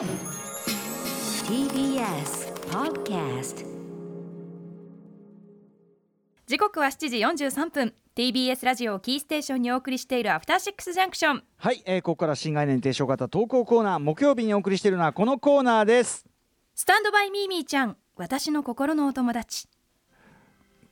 TBS Podcast 時刻は7時43分。TBS ラジオをキーステーションにお送りしているアフターシックスジャンクションはい、えー、ここから新概念提唱型投稿コーナー木曜日にお送りしているのはこのコーナーです。スタンドバイミーミーちゃん私の心のお友達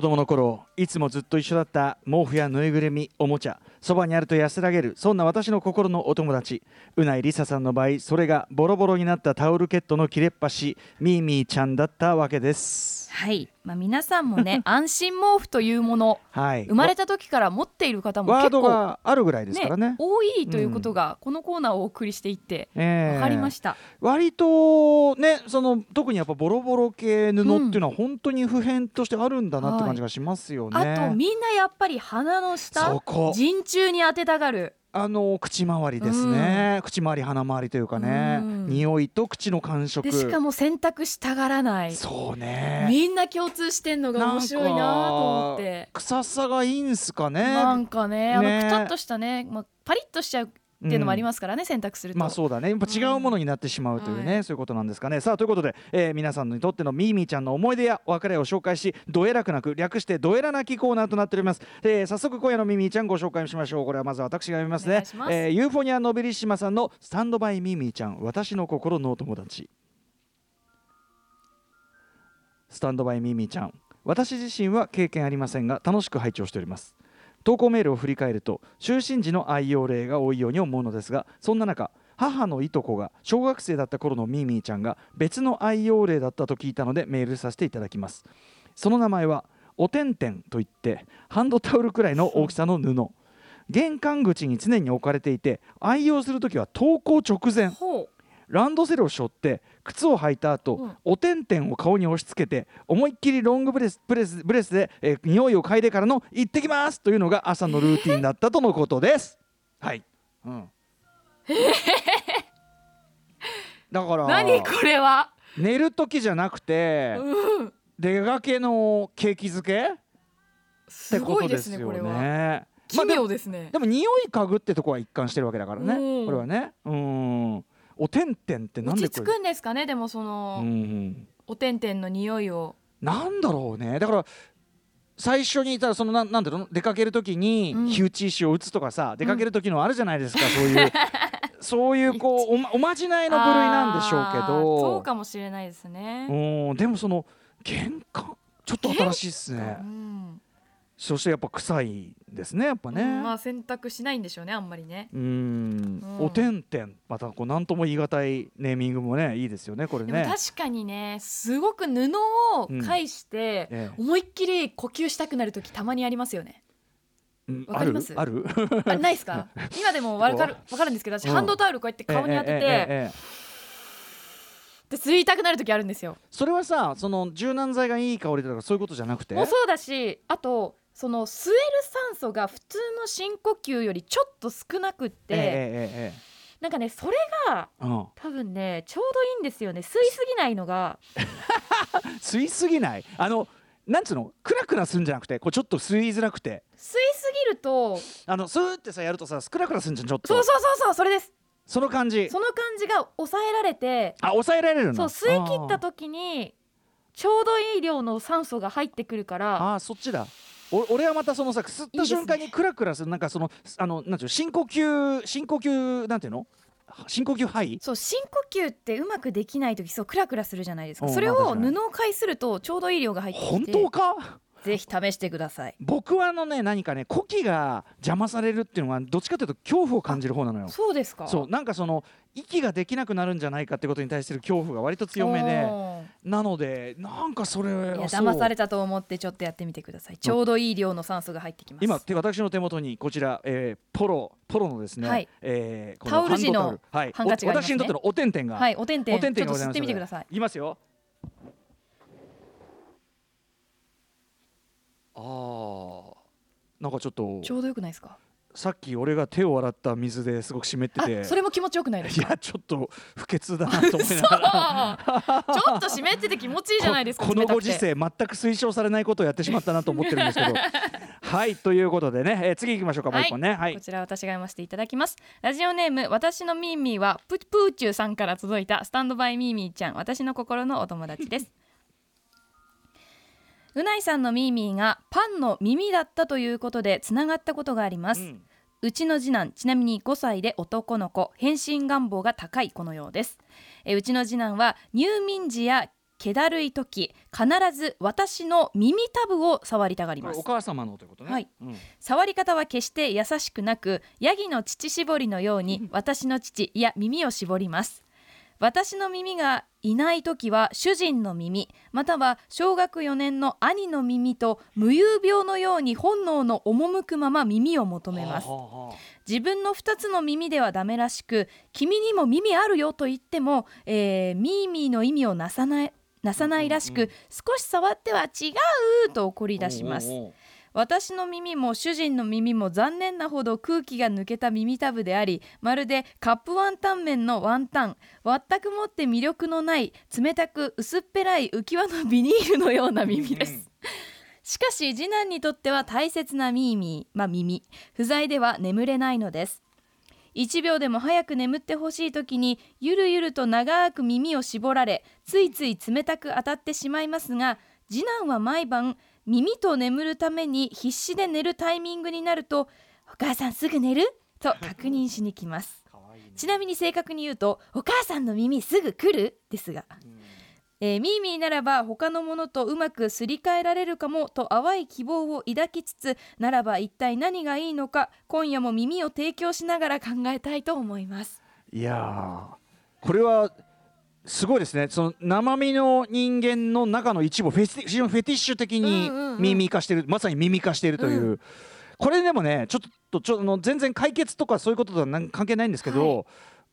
子供の頃いつもずっと一緒だった毛布やぬいぐるみおもちゃそばにあると安らげるそんな私の心のお友達うないりささんの場合それがボロボロになったタオルケットの切れっ端ミーミーちゃんだったわけです。はい、まあ、皆さんもね 安心毛布というものはい。生まれた時から持っている方も結構があるぐらいですからね。多いということがこのコーナーをお送りしていってえー分かりました、割とねその特にやっぱボロボロ系布っていうのは本当に普遍としてあるんだなって感じがしますよね、あとみんなやっぱり鼻の下陣中に当てたがるあの口周りですね、口周り鼻周りというかね、うん。匂いと口の感触。でしかも洗濯したがらない。そうね。みんな共通してんのが面白いなと思って。臭さがいいんすかね。なんかねあのね。くたっとしたね、まあ、パリッとしちゃうっていうのもありますからね、洗濯すると、まあそうだね。やっぱ違うものになってしまうというね、はい。そういうことなんですかね。さあということで、えー皆さんにとってのミーミーちゃんの思い出やお別れを紹介しどえらくなく略してどえらなきコーナーとなっております、えー早速今夜のミーミーちゃんご紹介しましょう。これはまず私が読みますね。ます。えーユーフォニアノベリッシマさんのスタンドバイミーミーちゃん私の心のお友達スタンドバイミーミーちゃん私自身は経験ありませんが楽しく拝聴しております投稿メールを振り返ると就寝時の愛用例が多いように思うのですがそんな中母のいとこが小学生だった頃のミーミーちゃんが別の愛用例だったと聞いたのでメールさせていただきます。その名前はおてんてんといってハンドタオルくらいの大きさの布。玄関口に常に置かれていて愛用するときは登校直前。ランドセルを背負って靴を履いた後、うん。おてんてんを顔に押し付けて思いっきりロングブレスブレスブレスで、えー匂いを嗅いでからの「行ってきます!」というのが朝のルーティンだったとのことです。はい、うん、だから何これは、寝る時じゃなくてうん、出かけの景気づけ？ってすこごいでね。とですすよこれは。ね。奇妙ですね、でも匂い嗅ぐってとこは一貫してるわけだからね、うん。これはね。うんおてんてんってなんで落ち着くんですかね？でもその、うんうん。おてんてんの匂いを。なんだろうね。だから最初にいたらそのなんなんだろう出かける時にうん。火打ち石を打つとかさ、出かける時のあるじゃないですか、そういう そういうこうおまおまじないの部類なんでしょうけど。そうかもしれないですね、うんでもその玄関ちょっと新しいっすね。うんそしてやっぱ臭いですねやっぱね、うんまあ洗濯しないんでしょうねあんまりね。うん。うん。おてんてんまたこう何とも言い難いネーミングもねいいですよねこれでもね。確かにねすごく布を返して、ええ。思いっきり呼吸したくなる時たまにありますよね。うん。わかります？ある？あないですか？今でもわかるわかるんですけど私うん。ハンドタオルこうやって顔に当てて、えで吸いたくなる時あるんですよ。それはさその柔軟剤がいい香りだとかそういうことじゃなくて？もうそうだしあとその吸える酸素が普通の深呼吸よりちょっと少なくって、えええええなんかねそれがえうん。多分ねちょうどいいんですよね。吸いすぎないのが。吸いすぎない？あのなんつうの？クラクラするんじゃなくてこうちょっと吸いづらくて。吸いすぎるとあのスーってさやるとさクラクラするんじゃんちょっと。そうそうそうそうそれです。その感じ。その感じが抑えられてあ抑えられるの？そう吸い切った時にちょうどいい量の酸素が入ってくるからあそっちだ。お俺はまたそのさ吸った瞬間にクラクラするなんかそのあのなんていうの深呼吸深呼吸なんていうの？深呼吸肺？そう深呼吸ってうまくできない時そうクラクラするじゃないですか。うんそれを布を介するとちょうどいい量が入って本きて。当か？ぜひ試してください。僕はあのね何かね呼気が邪魔されるっていうのはどっちかというと恐怖を感じる方なのよ。そうですか？そうなんかその息ができなくなるんじゃないかってことに対する恐怖が割と強めで。おなのでなんかそれーいや騙されたと思ってちょっとやってみてください。ちょうどいい量の酸素が入ってきます。今手私の手元にこちら、えーポロポロのですね、はい。えーこタオル地のハンカチがね。お私にとってのおてんてんが、はいおてんてん。おてんてんちょっと吸っがございますてみてください。いきますよあーなんかちょっとちょうどよくないですか？さっき俺が手を洗った水ですごく湿ってて。あそれも気持ちよくないですか？いやちょっと不潔だなと思いながら。ちょっと湿ってて気持ちいいじゃないですかこ このご時世全く推奨されないことをやってしまったなと思ってるんですけど。はいということでね、えー次行きましょうかもう一本ね。はい、こちら私が読ませていただきます。ラジオネーム私のミーミーはププーチューさんから届いたスタンドバイミーミーちゃん。私の心のお友達ですうないさんのミーミーがパンの耳だったということでつながったことがあります、うん。うちの次男ちなみに5歳で男の子変身願望が高い子のようです。えうちの次男は入眠時や気だるい時必ず私の耳たぶを触りたがります。お母様のということね。はい。うん。触り方は決して優しくなくヤギの乳搾りのように 私の乳いや耳を絞ります私の耳がいない時は主人の耳または小学4年の兄の耳と無遊病のように本能の赴くまま耳を求めます。自分の2つの耳ではダメらしく君にも耳あるよと言っても、えーミーミーの意味をなさないなさないらしく、少し触っては違うと怒り出します私の耳も主人の耳も残念なほど空気が抜けた耳たぶでありまるでカップワンタン麺のワンタン。全くもって魅力のない冷たく薄っぺらい浮き輪のビニールのような耳です、うん。しかし次男にとっては大切なミーミー、まあ、耳。不在では眠れないのです。1秒でも早く眠ってほしい時にゆるゆると長く耳を絞られついつい冷たく当たってしまいますが次男は毎晩耳と眠るために必死で寝るタイミングになると「お母さんすぐ寝る?」と確認しに来ます。ね。ちなみに正確に言うと「お母さんの耳すぐ来る?」ですが。えーミーミーならば他のものとうまくすり替えられるかもと淡い希望を抱きつつならば一体何がいいのか今夜も耳を提供しながら考えたいと思います。いやーこれはすごいですね。その生身の人間の中の一部をフェティ非常にフェティッシュ的に耳化してる、まさに耳化しているという、うこれでもねちょっとちょあの全然解決とかそういうこととは関係ないんですけど、はい。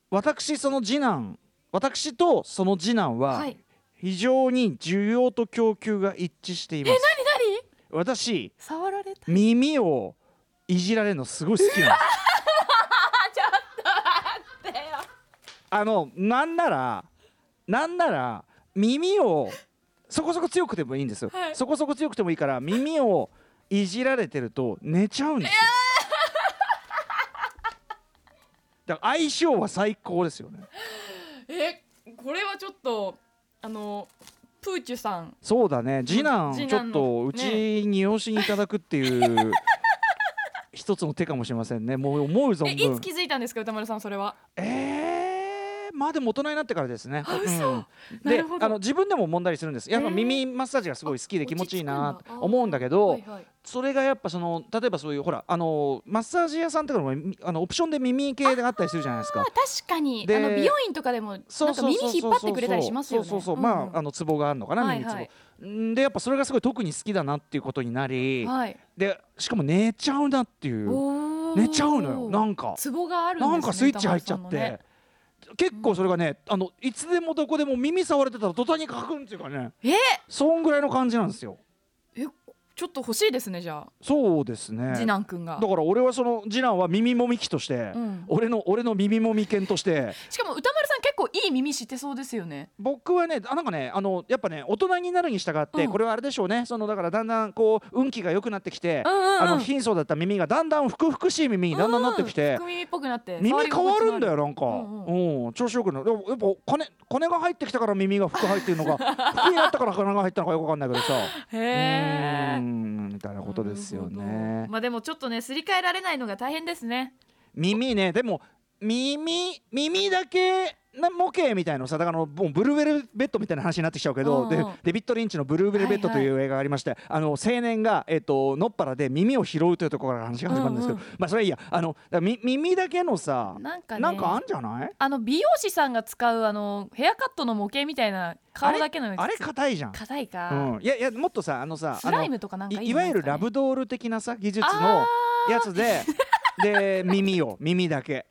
私その次男私とその次男ははい。非常に需要と供給が一致しています。何私触られた耳をいじられるのすごい好きなんです。あのなんならなんなら耳をそこそこ強くてもいいんですよ、はい。そこそこ強くてもいいから耳をいじられてると寝ちゃうんですよ、だから相性は最高ですよね。えこれはちょっとあのプーチュさん。そうだね。次男ちょっとうちに養子にいただくっていう 一つの手かもしれませんね。もう思うえ存分。いつ気づいたんですか歌丸さんそれは？えー、まあでも大人になってからですね。嘘うん。であの自分でも揉んだりするんです。やっぱ耳マッサージがすごい好きで気持ちいいな落ち着くんだ思うんだけど、はいはい。それがやっぱその例えばそういうほらあのマッサージ屋さんとかもみあのオプションで耳系であったりするじゃないですか。確かに。であの美容院とかでもなんか耳引っ張ってくれたりしますよね。そうそうそう、んまああのツボがあるのかな、耳ツボ。はい。はいんでやっぱそれがすごい特に好きだなっていうことになり、はい。でしかも寝ちゃうなっていう。寝ちゃうのよなんか。ツボがあるんですねなんかスイッチ入っちゃって、結構それがねあのいつでもどこでも耳触れてたら途端にカクンっていうかねえ？そんぐらいの感じなんですよ。えちょっと欲しいですねじゃそうですね。あ次男くんが。だから俺はその次男は耳もみ機として、うん。俺の俺の耳もみ犬としてしかも歌構いい耳してそうですよね。僕はねあなんかねあのやっぱね大人になるに従って、うん。これはあれでしょうね。そのだからだんだんこう運気が良くなってきて、うんうんうん。あの貧相だった耳がだんだんふくふくしい耳にだんだんなってきて、うん福耳っぽくなって耳変わるんだよなんか、ううんん。調子よくなる。やっぱ金金が入ってきたから耳が服入ってるのか服 になったから金が入ったのかよくわかんないけどさ。へうえみたいなことですよね。ど。まあでもちょっとねすり替えられないのが大変ですね。耳ね。でも耳耳だけな模型みたいなのさだからあのもうブルーベルベッドみたいな話になってきちゃうけど、うんうんでデビッド・リンチの「ブルーベルベッド」という映画がありまして、あの青年が、えっとのっぱらで耳を拾うというところから話が始まるんですけど、うんまあそれはいいや。あの耳だけのさなんかねなんかあんじゃない？あの美容師さんが使うあのヘアカットの模型みたいな顔だけのあれ？硬いじゃん。硬いか、うん、いやいやもっとさあのさスライムとかなんかいいいいわゆるラブドール的なさ技術のやつでで耳を耳だけ、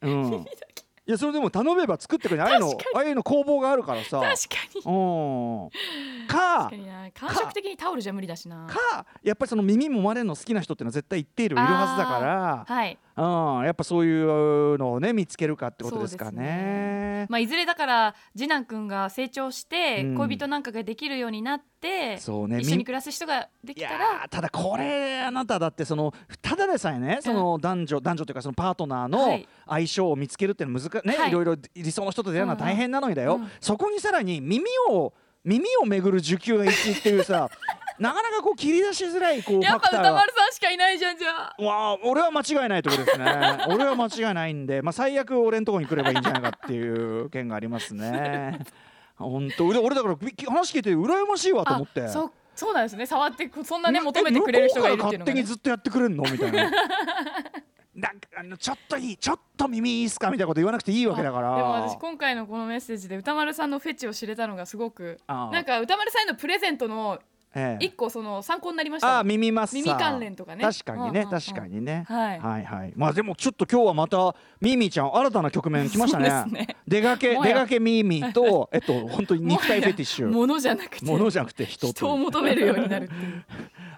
うん、いやそれでも頼めば作ってくれるああいうのああいうの工房があるからさ。確かに。うん。か感触的にタオルじゃ無理だしな。かやっぱりその耳もまれるの好きな人っていうのは絶対一定量いるはずだから。はいうん、やっぱそういうのをね見つけるかってことですかそうね。まあいずれだから次男くんが成長してうん。恋人なんかができるようになって、そうねみ一緒に暮らす人ができたら。ーただこれあなただってそのただでさえねその男女、男女というかそのパートナーはのい。相性を見つけるっていうのは難ね、はい。いろいろ理想の人と出会うのは大変なのにだよ、うんうん。そこにさらに耳を耳をめぐる受給が1っていうさなかなかこう切り出しづらいこうフやっぱ歌丸さんしかいないじゃんじゃあ。わあ俺は間違いないところですね。俺は間違いないんで、まあ、最悪俺のところに来ればいいんじゃないかっていう件がありますね。本当。俺俺だからき話聞いて羨ましいわと思って。あそうそうなんですね。触ってそんなね求めてくれる人がいるっていうのが、ね。勝手に、ずっとやってくれんの？みたいな。なんかあのちょっといいちょっと耳いいっすか？みたいなこと言わなくていいわけだから。でも私今回のこのメッセージで歌丸さんのフェチを知れたのがすごく。なんか歌丸さんへのプレゼントのええ。一個その参考になりました。ああ耳マッサー。耳関連とかね。確かにね、確かにね、はい。はいはい。まあでもちょっと今日はまたミーミーちゃん新たな局面来ましたね。そうですね。出かけ出かけミーミーとえっと本当に肉体フェティッシュ。ものじゃなくて。ものじゃなくて人人を求めるようになるっていう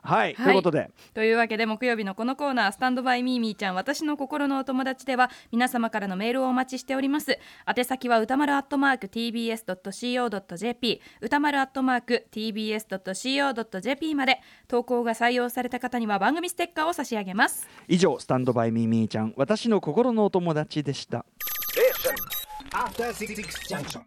はい、はい。ということで。というわけで木曜日のこのコーナー「スタンドバイミーミーちゃん私の心のお友達」では皆様からのメールをお待ちしております。宛先は歌丸アットマーク tbs.co.jp 歌丸アットマーク tbs.co.jp まで。投稿が採用された方には番組ステッカーを差し上げます。以上スタンドバイミーミーちゃん私の心のお友達でした。After Six Junction.